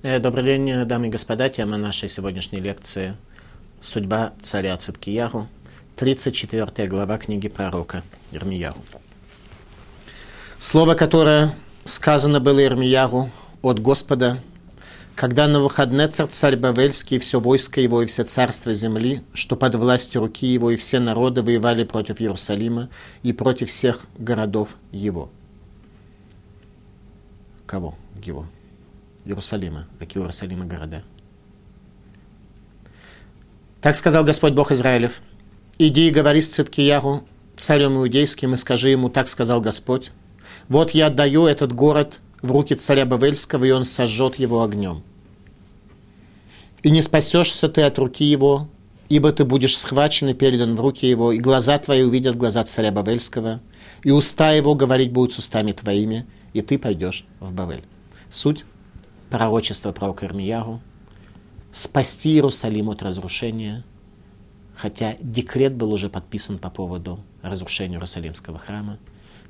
Э, добрый день, дамы и господа. Тема нашей сегодняшней лекции – «Судьба царя Циткияру», 34 глава книги пророка Ирмияру. Слово, которое сказано было Ирмияру от Господа, когда на выходные царь Бавельский и все войско его и все царства земли, что под властью руки его и все народы воевали против Иерусалима и против всех городов его. Кого его? Иерусалима. Какие Иерусалима города? Так сказал Господь Бог Израилев. Иди и говори с Циткияру, царем иудейским, и скажи ему, так сказал Господь. Вот я отдаю этот город в руки царя Бавельского, и он сожжет его огнем. И не спасешься ты от руки его, ибо ты будешь схвачен и передан в руки его, и глаза твои увидят глаза царя Бавельского, и уста его говорить будут с устами твоими, и ты пойдешь в Бавель. Суть пророчества пророка Ирмияру спасти Иерусалим от разрушения, хотя декрет был уже подписан по поводу разрушения Иерусалимского храма,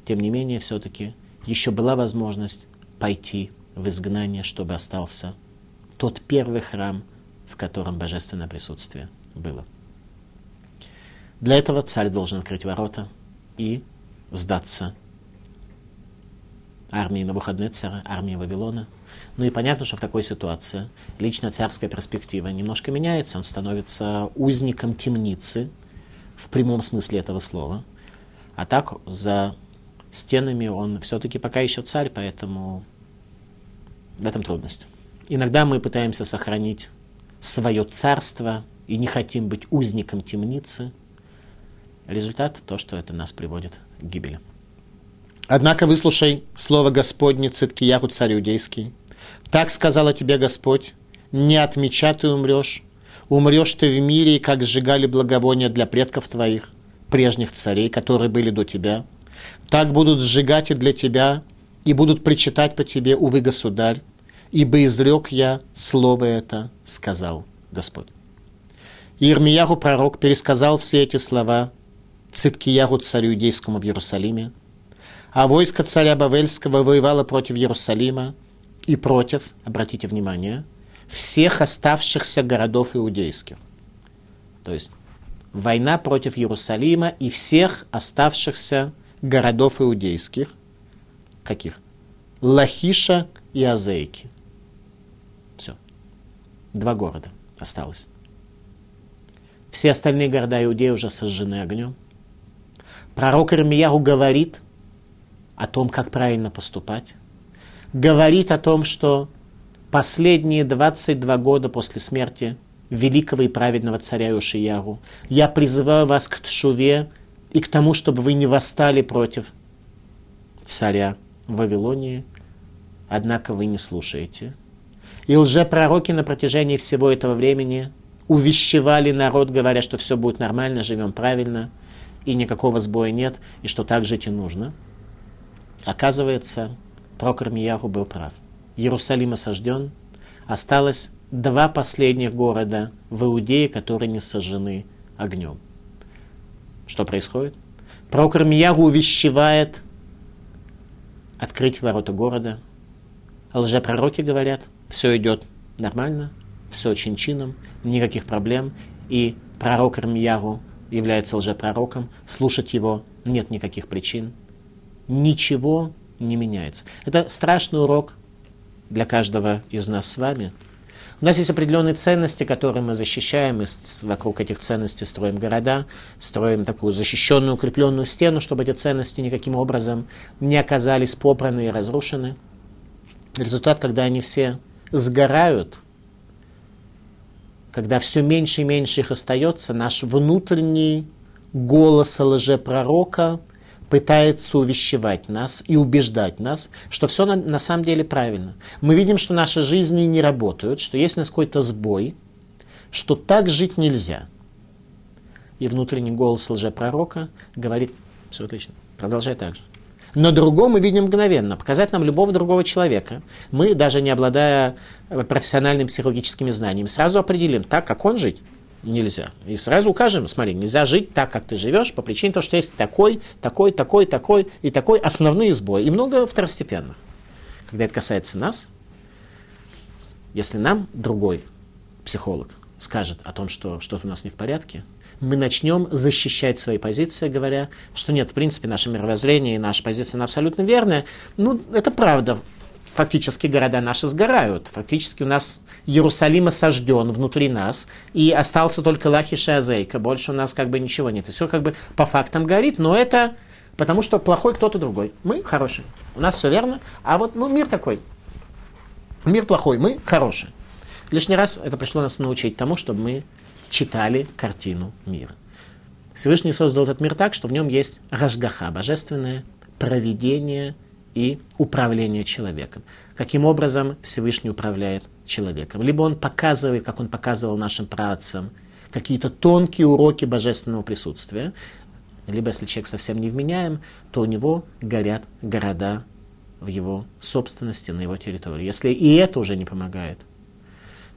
тем не менее, все-таки еще была возможность пойти в изгнание, чтобы остался тот первый храм, в котором божественное присутствие было. Для этого царь должен открыть ворота и сдаться армии Навуходнецера, армии Вавилона. Ну и понятно, что в такой ситуации лично царская перспектива немножко меняется. Он становится узником темницы, в прямом смысле этого слова. А так за стенами он все-таки пока еще царь, поэтому в этом трудность. Иногда мы пытаемся сохранить свое царство и не хотим быть узником темницы. Результат то, что это нас приводит к гибели. Однако выслушай слово Господне Циткияху, царь иудейский. Так сказала тебе Господь, не от меча ты умрешь, умрешь ты в мире, как сжигали благовония для предков твоих, прежних царей, которые были до тебя. Так будут сжигать и для тебя, и будут причитать по тебе, увы, государь, ибо изрек я слово это, сказал Господь. Ирмияху пророк пересказал все эти слова Циткияру царю иудейскому в Иерусалиме, а войско царя Бавельского воевало против Иерусалима и против, обратите внимание, всех оставшихся городов иудейских. То есть война против Иерусалима и всех оставшихся городов иудейских. Каких? Лахиша и Азейки. Все. Два города осталось. Все остальные города Иудеи уже сожжены огнем. Пророк Ирмияху говорит – о том, как правильно поступать, говорит о том, что последние 22 года после смерти великого и праведного царя Ушияру я призываю вас к Тшуве и к тому, чтобы вы не восстали против царя Вавилонии, однако вы не слушаете. И лжепророки на протяжении всего этого времени увещевали народ, говоря, что все будет нормально, живем правильно, и никакого сбоя нет, и что так жить и нужно – Оказывается, Прокор Мияру был прав. Иерусалим осажден, осталось два последних города в Иудее, которые не сожжены огнем. Что происходит? Прокор Мияру увещевает открыть ворота города. Лжепророки говорят, все идет нормально, все чин-чином, никаких проблем. И пророк Ирмияру является лжепророком, слушать его нет никаких причин ничего не меняется. Это страшный урок для каждого из нас с вами. У нас есть определенные ценности, которые мы защищаем, и вокруг этих ценностей строим города, строим такую защищенную, укрепленную стену, чтобы эти ценности никаким образом не оказались попраны и разрушены. Результат, когда они все сгорают, когда все меньше и меньше их остается, наш внутренний голос лжепророка пытается увещевать нас и убеждать нас, что все на, на самом деле правильно. Мы видим, что наши жизни не работают, что есть у нас какой-то сбой, что так жить нельзя. И внутренний голос лжепророка говорит, все отлично, продолжай так же. Но другого мы видим мгновенно. Показать нам любого другого человека. Мы, даже не обладая профессиональными психологическими знаниями, сразу определим, так, как он жить, нельзя. И сразу укажем, смотри, нельзя жить так, как ты живешь, по причине того, что есть такой, такой, такой, такой и такой основные сбои, и много второстепенных. Когда это касается нас, Если нам другой психолог скажет о том, что что-то у нас не в порядке, мы начнем защищать свои позиции, говоря, что нет, в принципе, наше мировоззрение и наша позиция она абсолютно верная. Ну, это правда. Фактически города наши сгорают. Фактически у нас Иерусалим осажден внутри нас, и остался только Лахиш и Азейка. Больше у нас как бы ничего нет. И все как бы по фактам горит, но это потому что плохой кто-то другой. Мы хорошие. У нас все верно. А вот ну, мир такой. Мир плохой, мы хорошие. Лишний раз это пришло нас научить тому, чтобы мы читали картину мира. Всевышний создал этот мир так, что в нем есть рожгаха, божественное проведение и управление человеком. Каким образом Всевышний управляет человеком? Либо он показывает, как он показывал нашим працам, какие-то тонкие уроки божественного присутствия, либо если человек совсем не вменяем, то у него горят города в его собственности, на его территории. Если и это уже не помогает,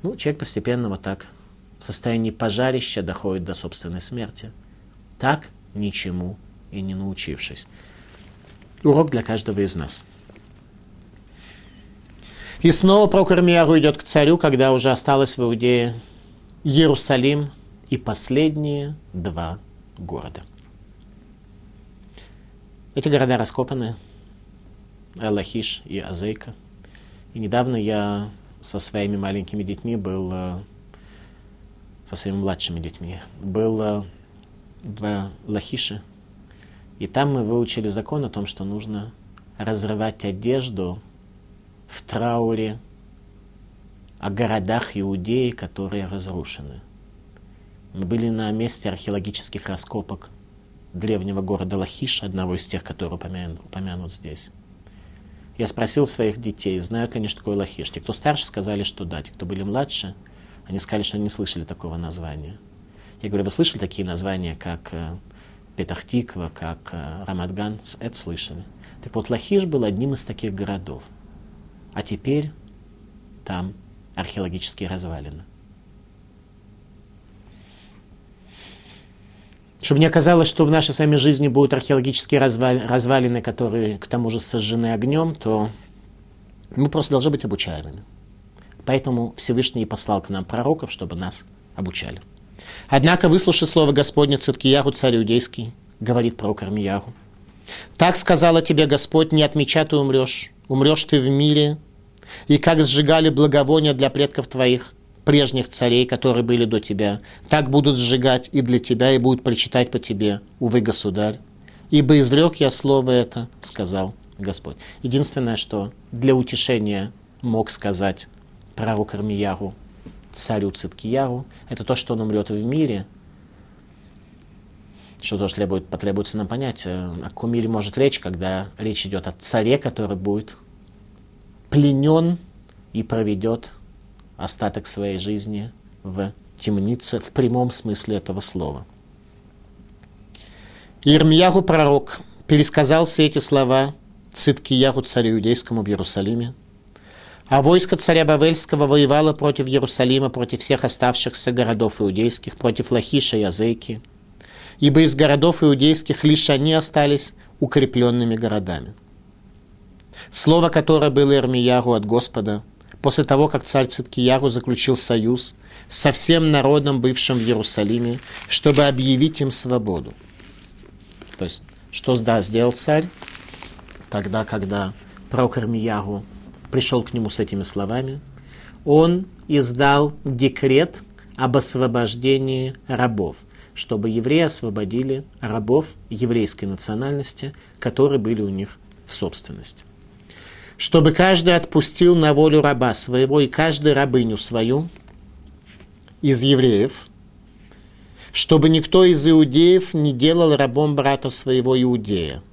ну, человек постепенно вот так в состоянии пожарища доходит до собственной смерти. Так ничему и не научившись. Урок для каждого из нас. И снова прокор Мияру идет к царю, когда уже осталось в Иудее Иерусалим и последние два города. Эти города раскопаны, Лахиш и Азейка. И недавно я со своими маленькими детьми был э, со своими младшими детьми, был в Лахише. И там мы выучили закон о том, что нужно разрывать одежду в трауре о городах Иудеи, которые разрушены. Мы были на месте археологических раскопок древнего города Лахиш, одного из тех, которые упомянут, упомянут здесь. Я спросил своих детей, знают ли они, что такое Лахиш. Те, кто старше, сказали, что да. Те, кто были младше – они сказали, что не слышали такого названия. Я говорю, вы слышали такие названия, как э, Петахтиква, как э, Рамадган? Это слышали. Так вот, Лахиш был одним из таких городов. А теперь там археологические развалины. Чтобы не оказалось, что в нашей с вами жизни будут археологические развалины, которые к тому же сожжены огнем, то мы просто должны быть обучаемыми. Поэтому Всевышний послал к нам пророков, чтобы нас обучали. Однако, выслушай слово Господня Циткияру, царь иудейский, говорит пророк Армияру. Так сказала тебе Господь, не отмеча ты умрешь, умрешь ты в мире, и как сжигали благовония для предков твоих, прежних царей, которые были до тебя, так будут сжигать и для тебя, и будут причитать по тебе, увы, государь. Ибо изрек я слово это, сказал Господь. Единственное, что для утешения мог сказать пророк Армияру, царю Циткияру, это то, что он умрет в мире, что тоже требует, потребуется нам понять, э, о каком мире может речь, когда речь идет о царе, который будет пленен и проведет остаток своей жизни в темнице в прямом смысле этого слова. Ирмияру пророк пересказал все эти слова Циткияру царю иудейскому в Иерусалиме, а войско царя Бавельского воевало против Иерусалима, против всех оставшихся городов иудейских, против Лахиша и Азейки. Ибо из городов иудейских лишь они остались укрепленными городами. Слово, которое было Ирмияру от Господа, после того, как царь Циткияру заключил союз со всем народом, бывшим в Иерусалиме, чтобы объявить им свободу. То есть, что сделал царь тогда, когда пророк Ирмияру пришел к нему с этими словами, он издал декрет об освобождении рабов, чтобы евреи освободили рабов еврейской национальности, которые были у них в собственности. Чтобы каждый отпустил на волю раба своего и каждую рабыню свою из евреев, чтобы никто из иудеев не делал рабом брата своего иудея –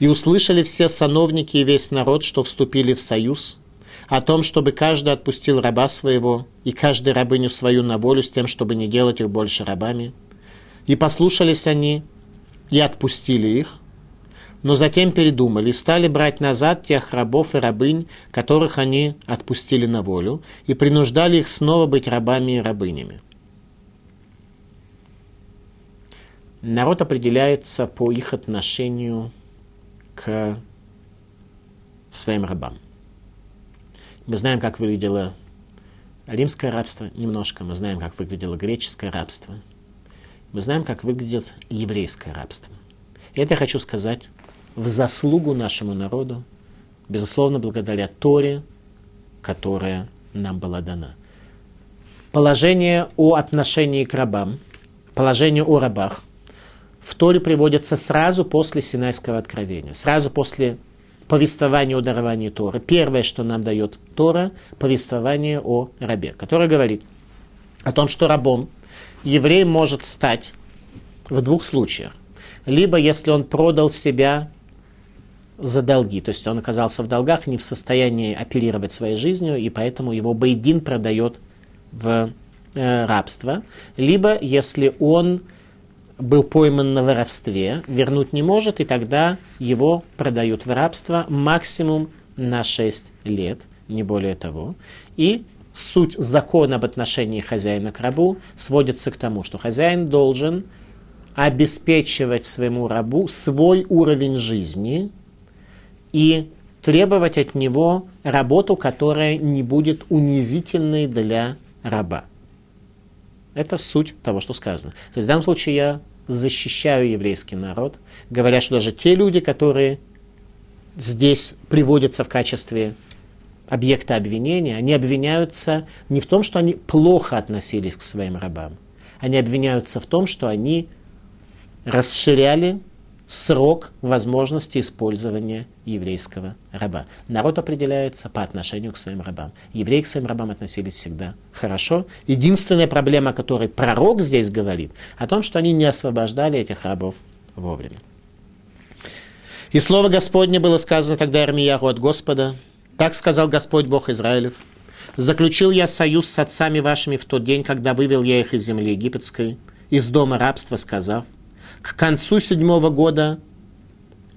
и услышали все сановники и весь народ, что вступили в союз, о том, чтобы каждый отпустил раба своего и каждый рабыню свою на волю с тем, чтобы не делать их больше рабами. И послушались они, и отпустили их, но затем передумали и стали брать назад тех рабов и рабынь, которых они отпустили на волю, и принуждали их снова быть рабами и рабынями. Народ определяется по их отношению к своим рабам. Мы знаем, как выглядела римское рабство немножко, мы знаем, как выглядело греческое рабство, мы знаем, как выглядит еврейское рабство. И это я хочу сказать в заслугу нашему народу, безусловно, благодаря Торе, которая нам была дана. Положение о отношении к рабам, положение о рабах в Торе приводится сразу после Синайского откровения, сразу после повествования о даровании Торы. Первое, что нам дает Тора, повествование о рабе, которое говорит о том, что рабом еврей может стать в двух случаях. Либо если он продал себя за долги, то есть он оказался в долгах, не в состоянии оперировать своей жизнью, и поэтому его Бейдин продает в э, рабство, либо если он был пойман на воровстве, вернуть не может, и тогда его продают в рабство максимум на 6 лет, не более того. И суть закона об отношении хозяина к рабу сводится к тому, что хозяин должен обеспечивать своему рабу свой уровень жизни и требовать от него работу, которая не будет унизительной для раба. Это суть того, что сказано. То есть в данном случае я защищаю еврейский народ, говоря, что даже те люди, которые здесь приводятся в качестве объекта обвинения, они обвиняются не в том, что они плохо относились к своим рабам, они обвиняются в том, что они расширяли срок возможности использования еврейского раба. Народ определяется по отношению к своим рабам. Евреи к своим рабам относились всегда хорошо. Единственная проблема, о которой пророк здесь говорит, о том, что они не освобождали этих рабов вовремя. И слово Господне было сказано тогда Армияху от Господа. Так сказал Господь Бог Израилев. Заключил я союз с отцами вашими в тот день, когда вывел я их из земли египетской, из дома рабства, сказав – к концу седьмого года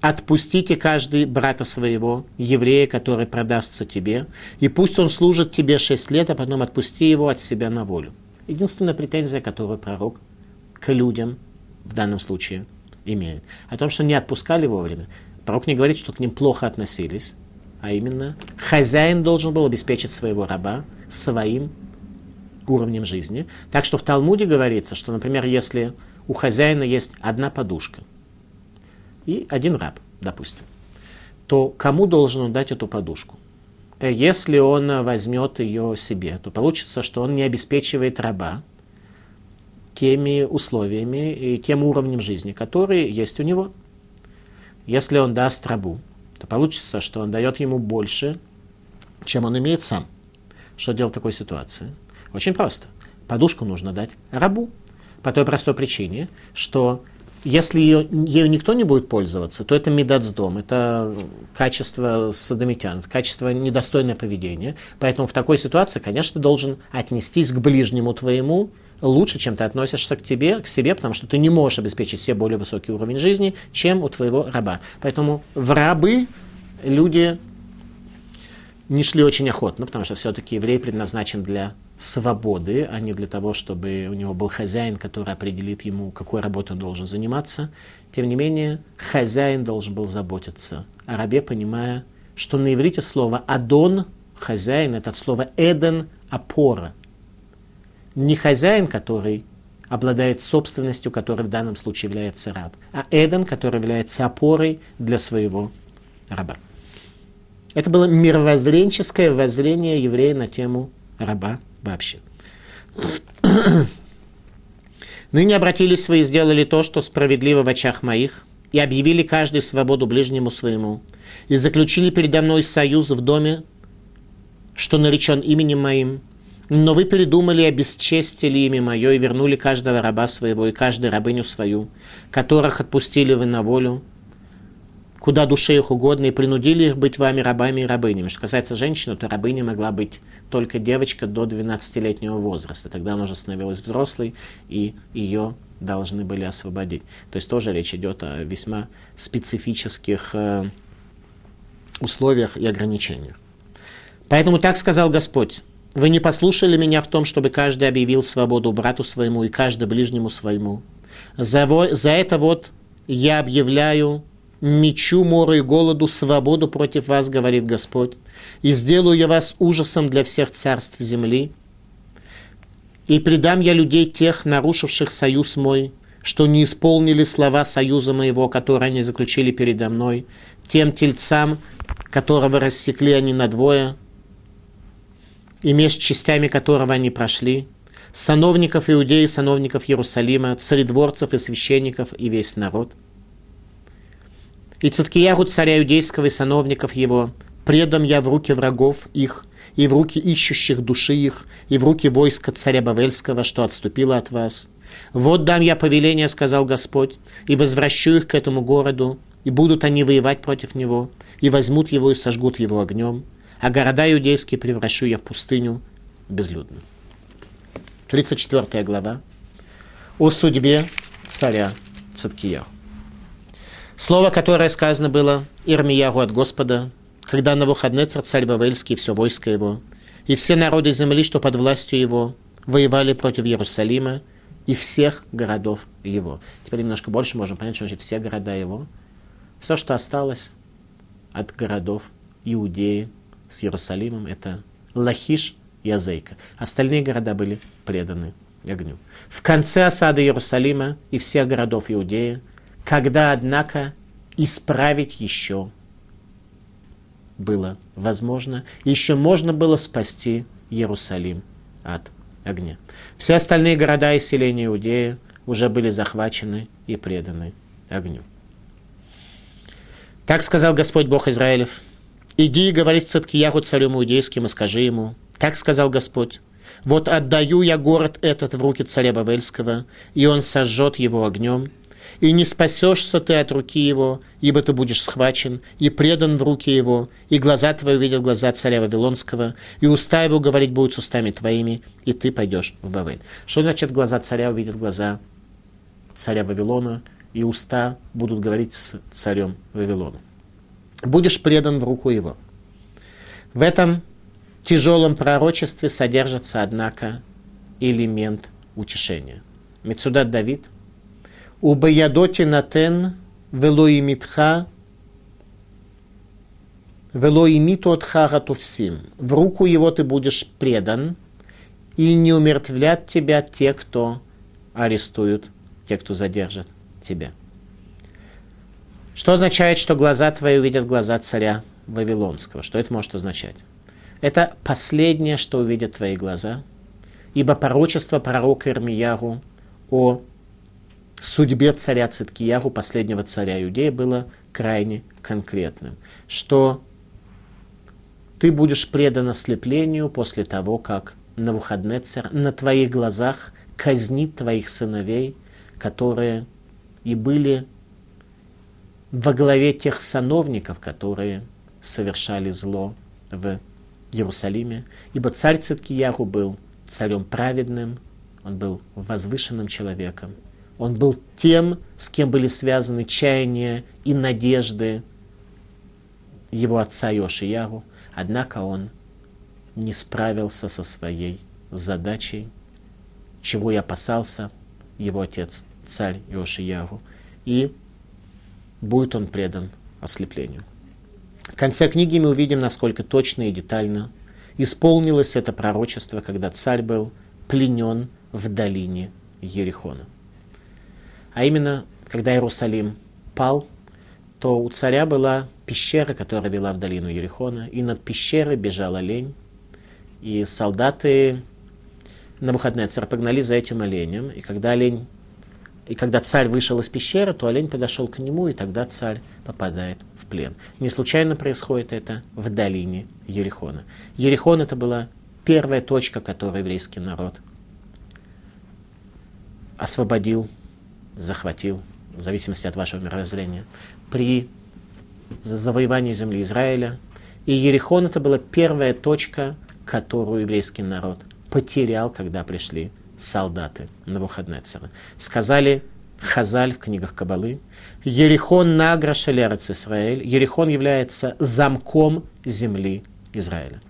отпустите каждый брата своего, еврея, который продастся тебе, и пусть он служит тебе шесть лет, а потом отпусти его от себя на волю. Единственная претензия, которую пророк к людям в данном случае имеет. О том, что не отпускали вовремя. Пророк не говорит, что к ним плохо относились, а именно хозяин должен был обеспечить своего раба своим уровнем жизни. Так что в Талмуде говорится, что, например, если у хозяина есть одна подушка и один раб, допустим, то кому должен он дать эту подушку? Э, если он возьмет ее себе, то получится, что он не обеспечивает раба теми условиями и тем уровнем жизни, которые есть у него. Если он даст рабу, то получится, что он дает ему больше, чем он имеет сам. Что делать в такой ситуации? Очень просто. Подушку нужно дать рабу. По той простой причине, что если ее, ею никто не будет пользоваться, то это медацдом, это качество садомитян, качество недостойное поведение. Поэтому в такой ситуации, конечно, ты должен отнестись к ближнему твоему лучше, чем ты относишься к тебе, к себе, потому что ты не можешь обеспечить себе более высокий уровень жизни, чем у твоего раба. Поэтому в рабы люди не шли очень охотно, потому что все-таки еврей предназначен для свободы, а не для того, чтобы у него был хозяин, который определит ему, какой работой он должен заниматься. Тем не менее, хозяин должен был заботиться о рабе, понимая, что на иврите слово «адон» – хозяин, это от слова «эден» – опора. Не хозяин, который обладает собственностью, который в данном случае является раб, а Эден, который является опорой для своего раба. Это было мировоззренческое воззрение еврея на тему раба вообще. Ныне обратились вы и сделали то, что справедливо в очах моих, и объявили каждый свободу ближнему своему, и заключили передо мной союз в доме, что наречен именем моим, но вы передумали и обесчестили имя мое, и вернули каждого раба своего и каждую рабыню свою, которых отпустили вы на волю, куда душе их угодно, и принудили их быть вами рабами и рабынями. Что касается женщины, то рабыня могла быть только девочка до 12-летнего возраста. Тогда она уже становилась взрослой, и ее должны были освободить. То есть тоже речь идет о весьма специфических э, условиях и ограничениях. Поэтому так сказал Господь. Вы не послушали меня в том, чтобы каждый объявил свободу брату своему и каждый ближнему своему. За, за это вот я объявляю мечу, мору и голоду свободу против вас, говорит Господь, и сделаю я вас ужасом для всех царств земли. И предам я людей тех, нарушивших союз мой, что не исполнили слова союза моего, которые они заключили передо мной, тем тельцам, которого рассекли они надвое, и между частями которого они прошли, сановников Иудеи, сановников Иерусалима, царедворцев и священников и весь народ. И Циткиягу, царя иудейского и сановников его, предам я в руки врагов их, и в руки ищущих души их, и в руки войска царя Бавельского, что отступило от вас. Вот дам я повеление, сказал Господь, и возвращу их к этому городу, и будут они воевать против него, и возьмут его и сожгут его огнем, а города иудейские превращу я в пустыню безлюдную. 34 глава о судьбе царя Циткияху. Слово, которое сказано было Ирмиягу от Господа, когда на выходные царь Бавельский и все войско его, и все народы земли, что под властью его, воевали против Иерусалима и всех городов его. Теперь немножко больше можем понять, что значит все города его. Все, что осталось от городов Иудеи с Иерусалимом, это Лахиш и Азейка. Остальные города были преданы огню. В конце осады Иерусалима и всех городов Иудеи, когда, однако, исправить еще было возможно, еще можно было спасти Иерусалим от огня. Все остальные города и селения Иудеи уже были захвачены и преданы огню. Так сказал Господь Бог Израилев. «Иди и говори Циткияху царем иудейским и скажи ему, так сказал Господь, вот отдаю я город этот в руки царя Бавельского, и он сожжет его огнем, и не спасешься ты от руки его, ибо ты будешь схвачен и предан в руки его, и глаза твои увидят глаза царя Вавилонского, и уста его говорить будут с устами твоими, и ты пойдешь в Бавель. Что значит глаза царя увидят глаза царя Вавилона, и уста будут говорить с царем Вавилона? Будешь предан в руку его. В этом тяжелом пророчестве содержится, однако, элемент утешения. Мецудат Давид. Убаядоти натен велоимитха велоимиту от харатувсим. В руку его ты будешь предан, и не умертвлят тебя те, кто арестуют, те, кто задержат тебя. Что означает, что глаза твои увидят глаза царя Вавилонского? Что это может означать? Это последнее, что увидят твои глаза, ибо пророчество пророка Ирмияру о судьбе царя Циткияру, последнего царя Иудеи, было крайне конкретным, что ты будешь предан ослеплению после того, как на выходные царь на твоих глазах казнит твоих сыновей, которые и были во главе тех сановников, которые совершали зло в Иерусалиме, ибо царь Циткияху был царем праведным, он был возвышенным человеком, он был тем, с кем были связаны чаяния и надежды его отца Йошияру, однако он не справился со своей задачей, чего и опасался его отец, царь Йошияру, и будет он предан ослеплению. В конце книги мы увидим, насколько точно и детально исполнилось это пророчество, когда царь был пленен в долине Ерехона. А именно, когда Иерусалим пал, то у царя была пещера, которая вела в долину Ерехона, и над пещерой бежал олень, и солдаты на выходные царь погнали за этим оленем, и когда олень и когда царь вышел из пещеры, то олень подошел к нему, и тогда царь попадает в плен. Не случайно происходит это в долине Ерехона. Ерехон это была первая точка, которую еврейский народ освободил захватил, в зависимости от вашего мировоззрения, при завоевании земли Израиля. И Ерехон это была первая точка, которую еврейский народ потерял, когда пришли солдаты на выходные цары. Сказали Хазаль в книгах Кабалы, Ерехон награ шелерец Израиль. Ерехон является замком земли Израиля.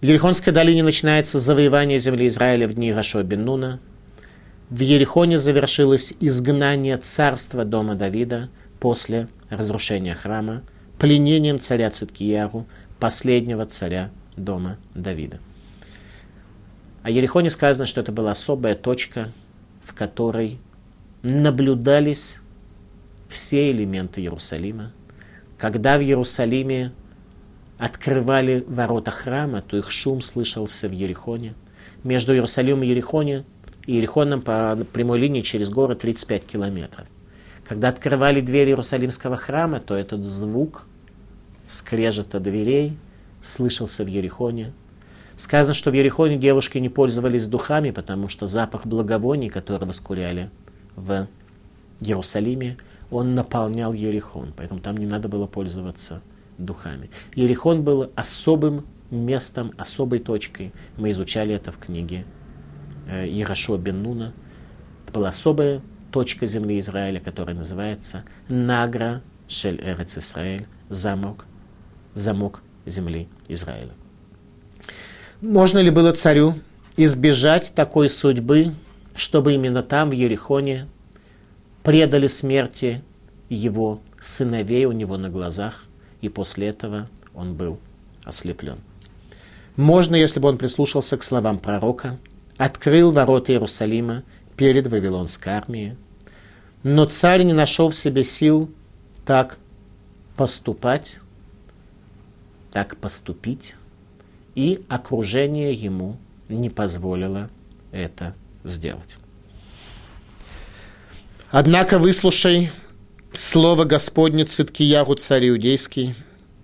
В Ерехонской долине начинается завоевание земли Израиля в дни Рашо бен Нуна, в Ерехоне завершилось изгнание царства дома Давида после разрушения храма, пленением царя Циткияру, последнего царя дома Давида. О Ерехоне сказано, что это была особая точка, в которой наблюдались все элементы Иерусалима. Когда в Иерусалиме открывали ворота храма, то их шум слышался в Ерехоне. Между Иерусалимом и Ерехоне и Ерехоном по прямой линии через горы 35 километров. Когда открывали двери Иерусалимского храма, то этот звук скрежета дверей слышался в Ерехоне. Сказано, что в Ерехоне девушки не пользовались духами, потому что запах благовоний, который воскуряли в Иерусалиме, он наполнял Ерехон, поэтому там не надо было пользоваться духами. Ерехон был особым местом, особой точкой. Мы изучали это в книге Ярошуа бен Нуна. Была особая точка земли Израиля, которая называется Награ Шель Эрец Исраэль, замок, замок земли Израиля. Можно ли было царю избежать такой судьбы, чтобы именно там, в Ерехоне, предали смерти его сыновей у него на глазах, и после этого он был ослеплен. Можно, если бы он прислушался к словам пророка, открыл ворота Иерусалима перед Вавилонской армией, но царь не нашел в себе сил так поступать, так поступить, и окружение ему не позволило это сделать. Однако выслушай слово Господне Циткиягу, царь иудейский.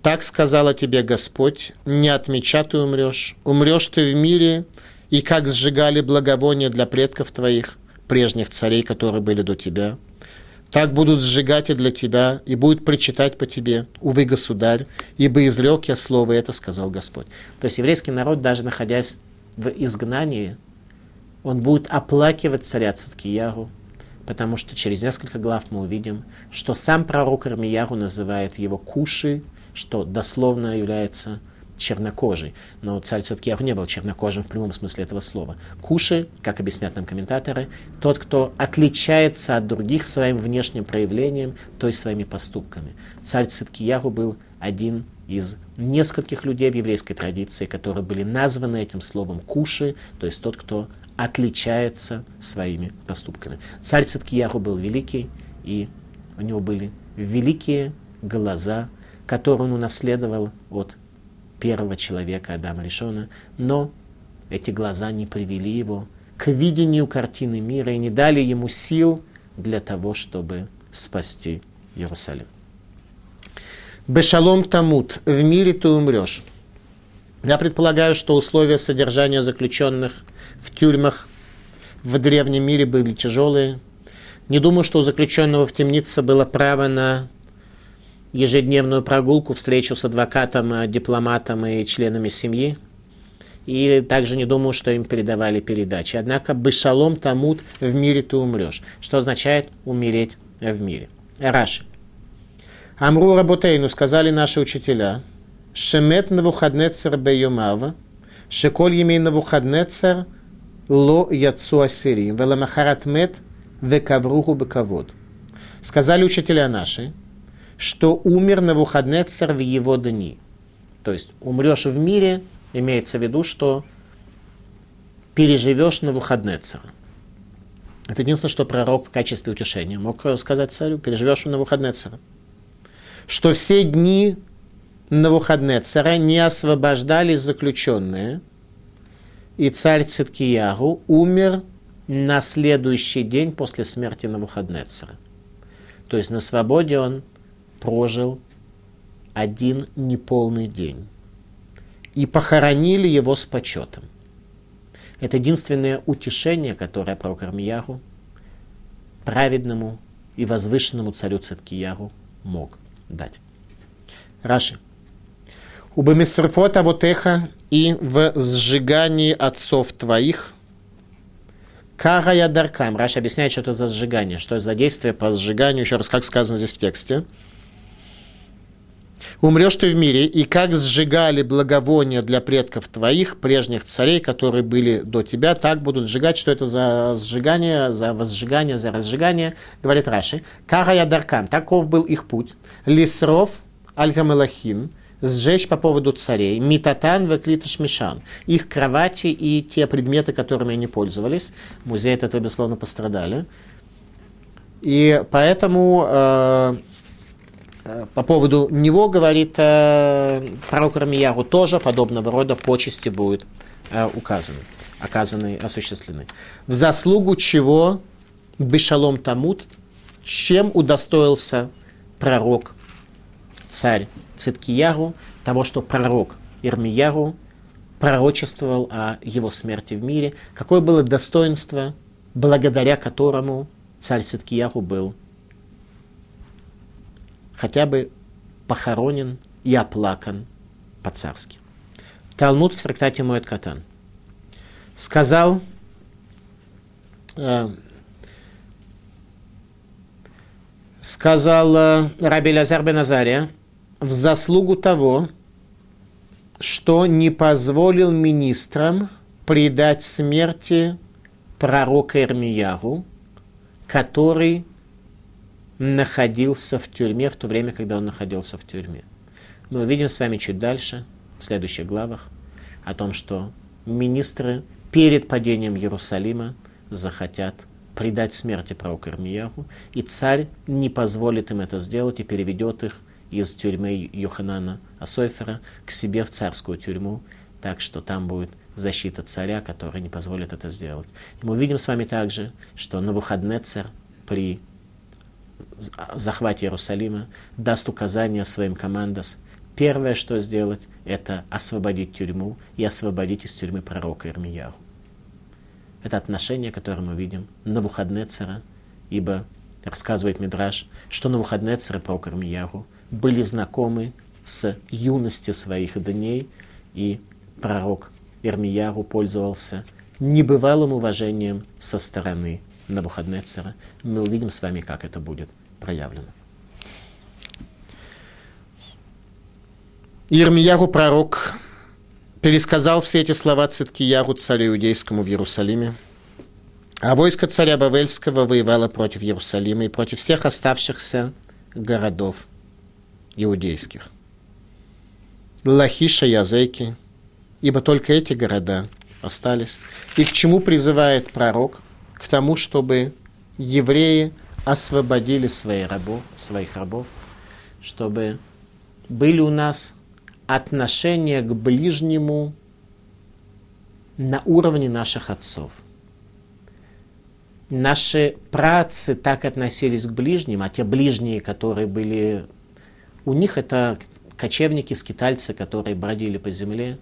Так сказала тебе Господь, не отмеча ты умрешь. Умрешь ты в мире, и как сжигали благовония для предков твоих, прежних царей, которые были до тебя. Так будут сжигать и для тебя, и будут причитать по тебе, увы, государь, ибо изрек я слово это, сказал Господь. То есть еврейский народ, даже находясь в изгнании, он будет оплакивать царя Циткиягу, потому что через несколько глав мы увидим, что сам пророк Армияру называет его Куши, что дословно является чернокожий. Но царь Циткияру не был чернокожим в прямом смысле этого слова. Куши, как объяснят нам комментаторы, тот, кто отличается от других своим внешним проявлением, то есть своими поступками. Царь Циткияру был один из нескольких людей в еврейской традиции, которые были названы этим словом куши, то есть тот, кто отличается своими поступками. Царь Циткияху был великий, и у него были великие глаза, которые он унаследовал от первого человека Адама Лишона, но эти глаза не привели его к видению картины мира и не дали ему сил для того, чтобы спасти Иерусалим. Бешалом тамут, в мире ты умрешь. Я предполагаю, что условия содержания заключенных в тюрьмах в древнем мире были тяжелые. Не думаю, что у заключенного в темнице было право на ежедневную прогулку, встречу с адвокатом, дипломатом и членами семьи. И также не думаю, что им передавали передачи. Однако бешалом тамут в мире ты умрешь. Что означает умереть в мире. Раши. Амру Работейну сказали наши учителя. Шемет Навуходнецер Бейомава. Шеколь Емей Навуходнецер ло яцу ассирим, веламахарат мет векавруху бекавод. Сказали учителя наши, что умер на Навуходнецер в его дни. То есть умрешь в мире, имеется в виду, что переживешь на Навуходнецера. Это единственное, что пророк в качестве утешения мог сказать царю, переживешь на Навуходнецера. Что все дни на не освобождались заключенные – и царь Циткиягу умер на следующий день после смерти Навуходнецера. То есть на свободе он прожил один неполный день. И похоронили его с почетом. Это единственное утешение, которое пророк Армияру праведному и возвышенному царю Циткияру мог дать. Раши. Убамисрфот авотеха и в сжигании отцов твоих. Карая даркам. Раша объясняет, что это за сжигание, что это за действие по сжиганию, еще раз, как сказано здесь в тексте. Умрешь ты в мире, и как сжигали благовония для предков твоих, прежних царей, которые были до тебя, так будут сжигать, что это за сжигание, за возжигание, за разжигание, говорит Раши. Карая даркам, таков был их путь. Лисров, аль сжечь по поводу царей. Митатан веклиташ мишан. Их кровати и те предметы, которыми они пользовались. Музей от этого, безусловно, пострадали. И поэтому э, по поводу него, говорит э, пророк Рамияру, тоже подобного рода почести будут э, указаны, оказаны, осуществлены. В заслугу чего Бешалом Тамут, чем удостоился пророк, царь Циткияру, того, что пророк Ирмияру пророчествовал о его смерти в мире, какое было достоинство, благодаря которому царь Циткияру был хотя бы похоронен и оплакан по-царски. Талмуд в трактате Моэт Катан сказал, э, сказал э, Раби Лазар бен Азария, в заслугу того, что не позволил министрам предать смерти пророка Ирмияру, который находился в тюрьме в то время, когда он находился в тюрьме. Мы увидим с вами чуть дальше, в следующих главах, о том, что министры перед падением Иерусалима захотят предать смерти пророка Ирмияру, и царь не позволит им это сделать и переведет их из тюрьмы Йоханана Асойфера к себе в царскую тюрьму, так что там будет защита царя, который не позволит это сделать. Мы увидим с вами также, что Навуходнецер при захвате Иерусалима даст указания своим командос. Первое, что сделать, это освободить тюрьму и освободить из тюрьмы пророка Ирмияру. Это отношение, которое мы видим на Навуходнецера, ибо рассказывает Мидраш, что на Навуходнецер и пророк Ирмияру были знакомы с юности своих дней, и пророк Ирмияру пользовался небывалым уважением со стороны Навуходнецера. Мы увидим с вами, как это будет проявлено. Ирмияру пророк пересказал все эти слова Циткияру, царю иудейскому в Иерусалиме. А войско царя Бавельского воевало против Иерусалима и против всех оставшихся городов иудейских. Лахиша Язеки, ибо только эти города остались. И к чему призывает пророк? К тому, чтобы евреи освободили своих рабов, своих рабов, чтобы были у нас отношения к ближнему на уровне наших отцов. Наши працы так относились к ближним, а те ближние, которые были у них это кочевники, скитальцы, которые бродили по земле,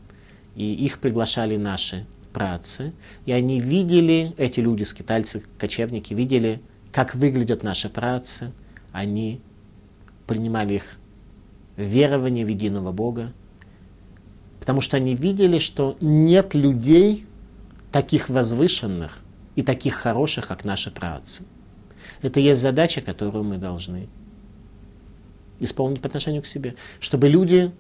и их приглашали наши працы, и они видели, эти люди, скитальцы, кочевники, видели, как выглядят наши працы, они принимали их верование в единого Бога, потому что они видели, что нет людей таких возвышенных и таких хороших, как наши працы. Это есть задача, которую мы должны исполнить по отношению к себе, чтобы люди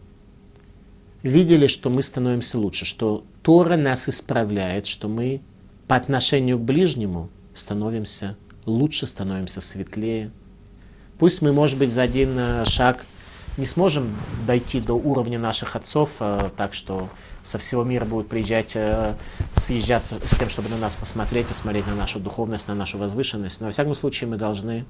видели, что мы становимся лучше, что Тора нас исправляет, что мы по отношению к ближнему становимся лучше, становимся светлее. Пусть мы, может быть, за один э, шаг не сможем дойти до уровня наших отцов, э, так что со всего мира будут приезжать, э, съезжаться с тем, чтобы на нас посмотреть, посмотреть на нашу духовность, на нашу возвышенность. Но, во всяком случае, мы должны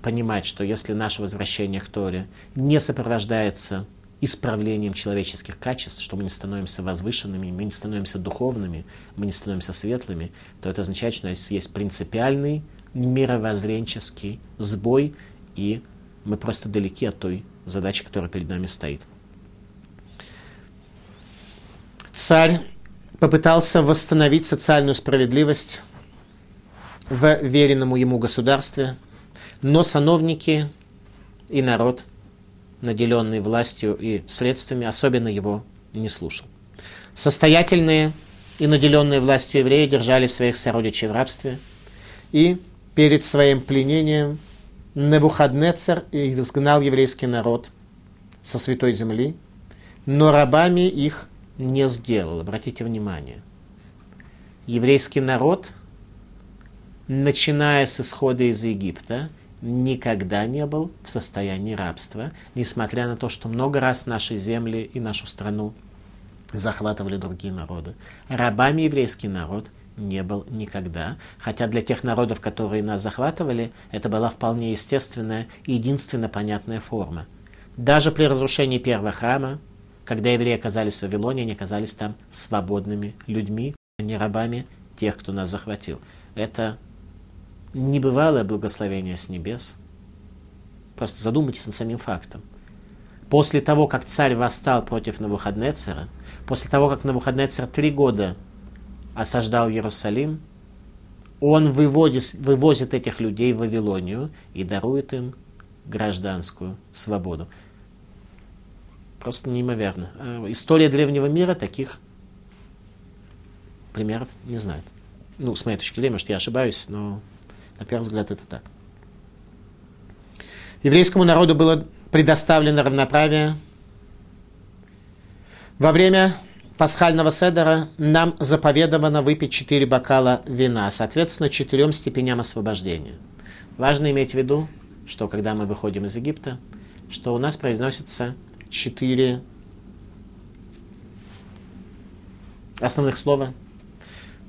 понимать, что если наше возвращение к Торе не сопровождается исправлением человеческих качеств, что мы не становимся возвышенными, мы не становимся духовными, мы не становимся светлыми, то это означает, что у нас есть принципиальный мировоззренческий сбой, и мы просто далеки от той задачи, которая перед нами стоит. Царь попытался восстановить социальную справедливость в веренному ему государстве – но сановники и народ, наделенный властью и средствами, особенно его не слушал. Состоятельные и наделенные властью евреи держали своих сородичей в рабстве, и перед своим пленением Невухаднецер изгнал еврейский народ со святой земли, но рабами их не сделал. Обратите внимание. Еврейский народ, начиная с исхода из Египта – никогда не был в состоянии рабства, несмотря на то, что много раз наши земли и нашу страну захватывали другие народы. Рабами еврейский народ не был никогда, хотя для тех народов, которые нас захватывали, это была вполне естественная и единственно понятная форма. Даже при разрушении первого храма, когда евреи оказались в Вавилоне, они оказались там свободными людьми, а не рабами тех, кто нас захватил. Это небывалое благословение с небес. Просто задумайтесь над самим фактом. После того, как царь восстал против Навуходнецера, после того, как Навуходнецер три года осаждал Иерусалим, он выводит, вывозит этих людей в Вавилонию и дарует им гражданскую свободу. Просто неимоверно. А история древнего мира таких примеров не знает. Ну, с моей точки зрения, может, я ошибаюсь, но на первый взгляд это так. Еврейскому народу было предоставлено равноправие. Во время пасхального седера нам заповедовано выпить четыре бокала вина, соответственно, четырем степеням освобождения. Важно иметь в виду, что когда мы выходим из Египта, что у нас произносится четыре основных слова.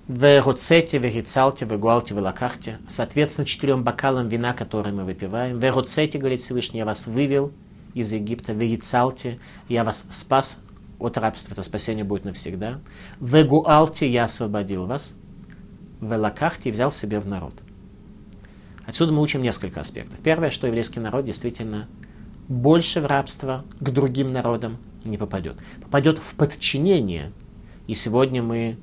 Вегоцете, вегицалте, вегуалте, велакахте. Соответственно, четырем бокалам вина, которые мы выпиваем. Вегоцете, говорит Всевышний, я вас вывел из Египта. Вегицалте, я вас спас от рабства. Это спасение будет навсегда. Вегуалте, я освободил вас. Велакахте, взял себе в народ. Отсюда мы учим несколько аспектов. Первое, что еврейский народ действительно больше в рабство к другим народам не попадет. Попадет в подчинение. И сегодня мы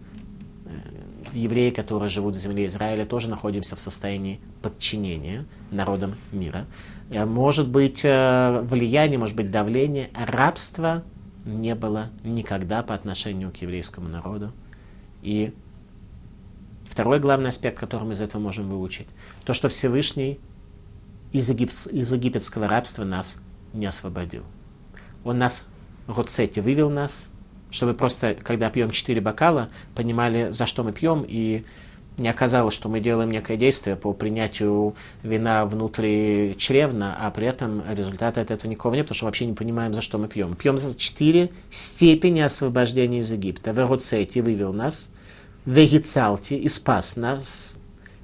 евреи, которые живут в земле Израиля, тоже находимся в состоянии подчинения народам мира. Э, может быть э, влияние, может быть давление. Рабства не было никогда по отношению к еврейскому народу. И второй главный аспект, который мы из этого можем выучить, то, что Всевышний из, егип... из египетского рабства нас не освободил. Он нас, Роцети, вывел нас чтобы просто, когда пьем четыре бокала, понимали, за что мы пьем, и не оказалось, что мы делаем некое действие по принятию вина внутри чревна, а при этом результата от этого никакого нет, потому что вообще не понимаем, за что мы пьем. Пьем за четыре степени освобождения из Египта. Вегоцети вывел нас, вегицалти и спас нас,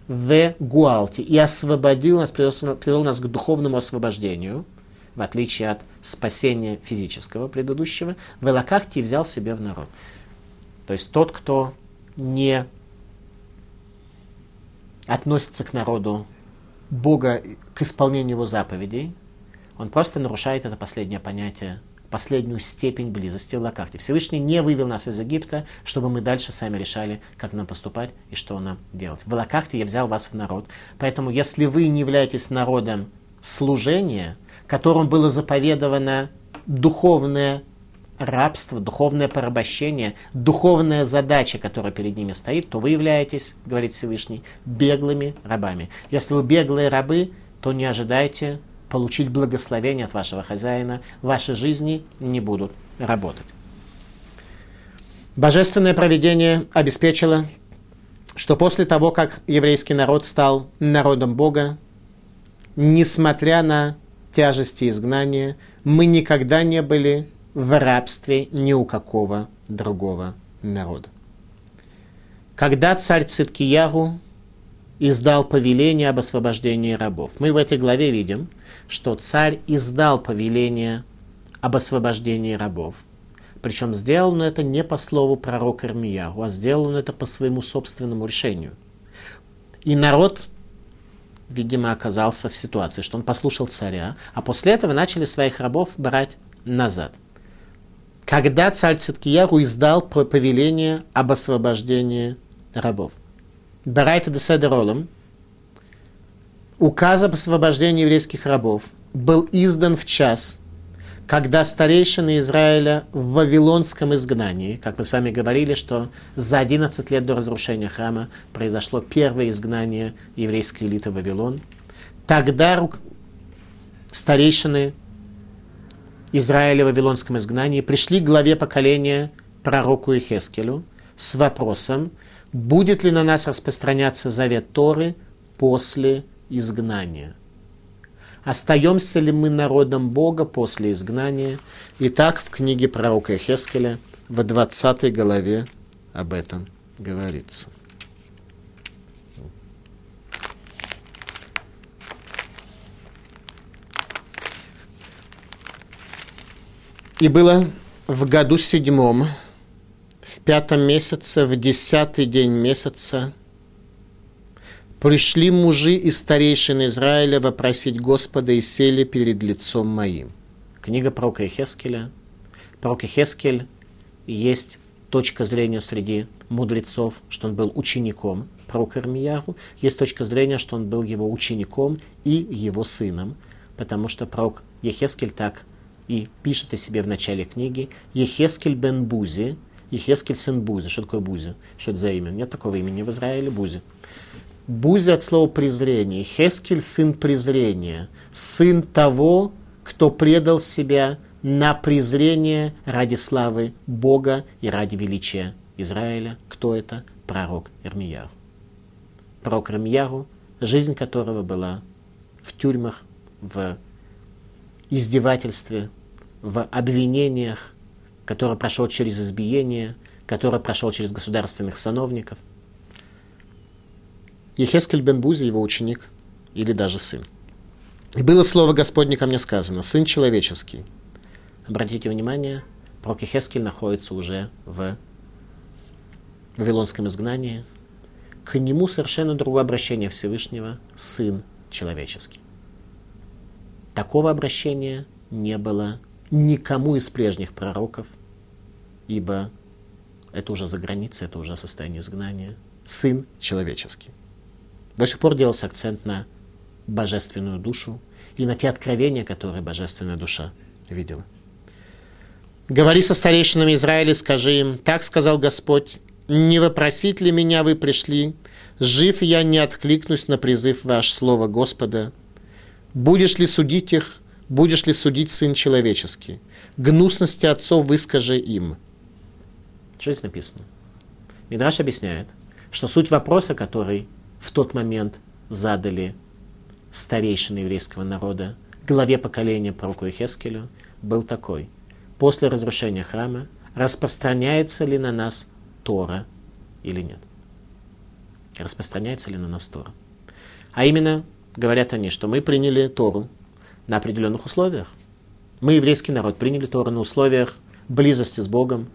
в гуалти и освободил нас, привел нас к духовному освобождению – в отличие от спасения физического предыдущего, в Элакахте взял себе в народ. То есть тот, кто не относится к народу Бога к исполнению его заповедей, он просто нарушает это последнее понятие, последнюю степень близости в Лакахте. Всевышний не вывел нас из Египта, чтобы мы дальше сами решали, как нам поступать и что нам делать. В Лакахте я взял вас в народ. Поэтому, если вы не являетесь народом служения, которым было заповедовано духовное рабство, духовное порабощение, духовная задача, которая перед ними стоит, то вы являетесь, говорит Всевышний, беглыми рабами. Если вы беглые рабы, то не ожидайте получить благословение от вашего хозяина, ваши жизни не будут работать. Божественное проведение обеспечило, что после того, как еврейский народ стал народом Бога, несмотря на тяжести изгнания, мы никогда не были в рабстве ни у какого другого народа. Когда царь Циткиягу издал повеление об освобождении рабов, мы в этой главе видим, что царь издал повеление об освобождении рабов. Причем сделал он это не по слову пророка Ирмиягу, а сделал он это по своему собственному решению. И народ видимо, оказался в ситуации, что он послушал царя, а после этого начали своих рабов брать назад. Когда царь Циткияру издал повеление об освобождении рабов. Барайта де Седеролом, указ об освобождении еврейских рабов был издан в час – когда старейшины Израиля в Вавилонском изгнании, как мы с вами говорили, что за 11 лет до разрушения храма произошло первое изгнание еврейской элиты в Вавилон, тогда старейшины Израиля в Вавилонском изгнании пришли к главе поколения пророку Ихескелю с вопросом, будет ли на нас распространяться завет Торы после изгнания. Остаемся ли мы народом Бога после изгнания? Итак, в книге пророка Хескеля в 20 главе об этом говорится. И было в году седьмом, в пятом месяце, в десятый день месяца, пришли мужи и старейшины Израиля вопросить Господа и сели перед лицом моим. Книга пророка Ехескеля. Пророк Ехескель есть точка зрения среди мудрецов, что он был учеником пророка Ирмияру. Есть точка зрения, что он был его учеником и его сыном, потому что пророк Ехескель так и пишет о себе в начале книги Ехескель бен Бузи, Ехескель сын Бузи. Что такое Бузи? Что это за имя? Нет такого имени в Израиле Бузи. Бузи от слова презрение. Хескель сын презрения. Сын того, кто предал себя на презрение ради славы Бога и ради величия Израиля. Кто это? Пророк Ирмияру. Пророк Ирмияру, жизнь которого была в тюрьмах, в издевательстве, в обвинениях, который прошел через избиение, который прошел через государственных сановников. Ехескель бен Бузи, его ученик, или даже сын. И было слово Господне ко мне сказано, сын человеческий. Обратите внимание, пророк Ехескель находится уже в Вавилонском изгнании. К нему совершенно другое обращение Всевышнего, сын человеческий. Такого обращения не было никому из прежних пророков, ибо это уже за границей, это уже состояние изгнания. Сын человеческий. До сих пор делался акцент на божественную душу и на те откровения, которые божественная душа видела. «Говори со старейшинами Израиля, скажи им, так сказал Господь, не вопросить ли меня вы пришли, жив я не откликнусь на призыв ваш, слово Господа, Будешь ли судить их, будешь ли судить Сын Человеческий? Гнусности отцов выскажи им. Что здесь написано? Мидраш объясняет, что суть вопроса, который в тот момент задали старейшины еврейского народа, главе поколения пророку Хескелю, был такой. После разрушения храма распространяется ли на нас Тора или нет? Распространяется ли на нас Тора? А именно, говорят они, что мы приняли Тору на определенных условиях. Мы, еврейский народ, приняли Тору на условиях близости с Богом,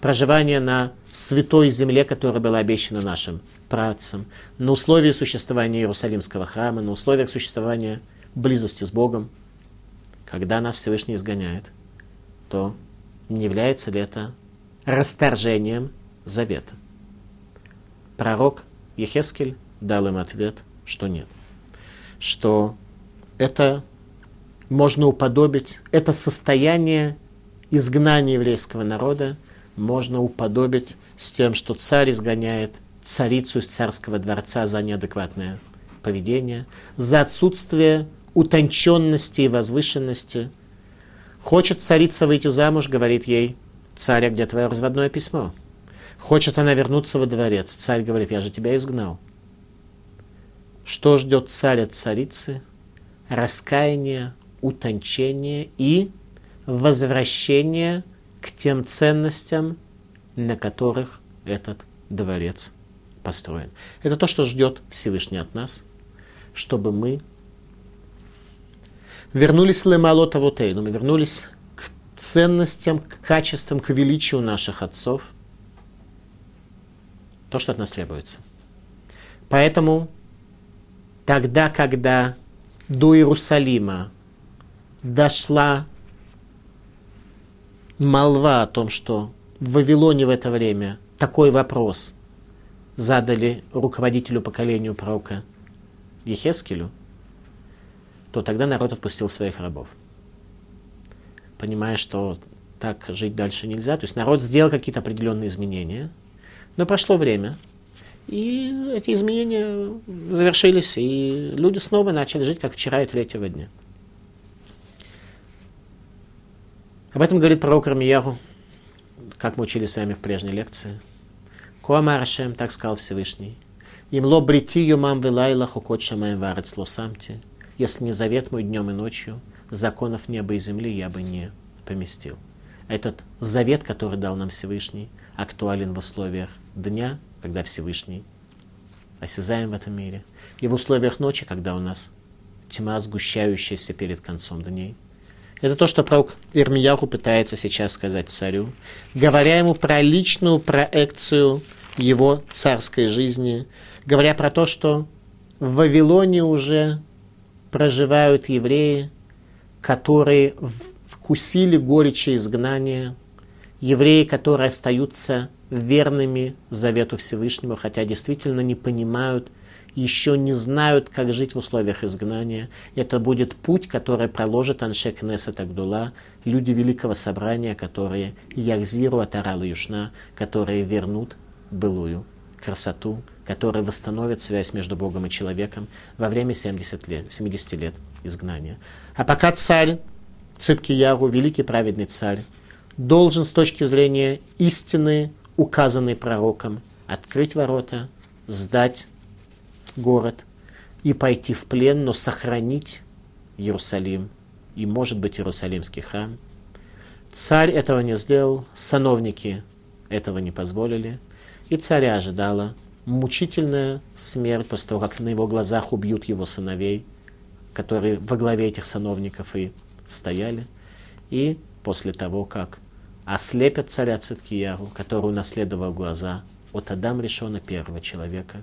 проживания на святой земле, которая была обещана нашим працам, на условии существования Иерусалимского храма, на условиях существования близости с Богом. Когда нас Всевышний изгоняет, то не является ли это расторжением завета? Пророк Ехескель дал им ответ, что нет что это можно уподобить, это состояние изгнания еврейского народа можно уподобить с тем, что царь изгоняет царицу из царского дворца за неадекватное поведение, за отсутствие утонченности и возвышенности. Хочет царица выйти замуж, говорит ей, царь, а где твое разводное письмо? Хочет она вернуться во дворец. Царь говорит, я же тебя изгнал. Что ждет царь от царицы? Раскаяние, утончение и возвращение к тем ценностям, на которых этот дворец построен. Это то, что ждет Всевышний от нас, чтобы мы вернулись лемалота вотейну, мы вернулись к ценностям, к качествам, к величию наших отцов, то, что от нас требуется. Поэтому тогда, когда до Иерусалима дошла молва о том, что в Вавилоне в это время такой вопрос задали руководителю поколению пророка Ехескелю, то тогда народ отпустил своих рабов. Понимая, что так жить дальше нельзя. То есть народ сделал какие-то определенные изменения, но прошло время, и эти изменения завершились, и люди снова начали жить, как вчера и третьего дня. Об этом говорит пророк Рамияру, как мы учили с вами в прежней лекции. Куамарашем, так сказал Всевышний. Им ло брити юмам вилайла хукот шамаем варец лосамти. если не завет мой днем и ночью, законов неба и земли я бы не поместил. Этот завет, который дал нам Всевышний, актуален в условиях дня, когда Всевышний осязаем в этом мире, и в условиях ночи, когда у нас тьма, сгущающаяся перед концом дней. Это то, что пророк Ирмияху пытается сейчас сказать царю, говоря ему про личную проекцию его царской жизни, говоря про то, что в Вавилоне уже проживают евреи, которые вкусили горечи изгнания, евреи, которые остаются верными завету Всевышнего, хотя действительно не понимают, еще не знают, как жить в условиях изгнания. Это будет путь, который проложит Аншек Несет Агдула, люди Великого Собрания, которые Ягзиру Атарал Юшна, которые вернут былую красоту, которые восстановят связь между Богом и человеком во время 70 лет, 70 лет изгнания. А пока царь Ципкияру, великий праведный царь, должен с точки зрения истины, указанной пророком, открыть ворота, сдать город и пойти в плен, но сохранить Иерусалим и, может быть, Иерусалимский храм. Царь этого не сделал, сановники этого не позволили, и царя ожидала мучительная смерть после того, как на его глазах убьют его сыновей, которые во главе этих сановников и стояли, и после того, как ослепят царя Циткияру, который унаследовал глаза от Адам Решона, первого человека,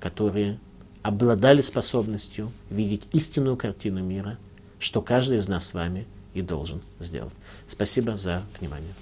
которые обладали способностью видеть истинную картину мира, что каждый из нас с вами и должен сделать. Спасибо за внимание.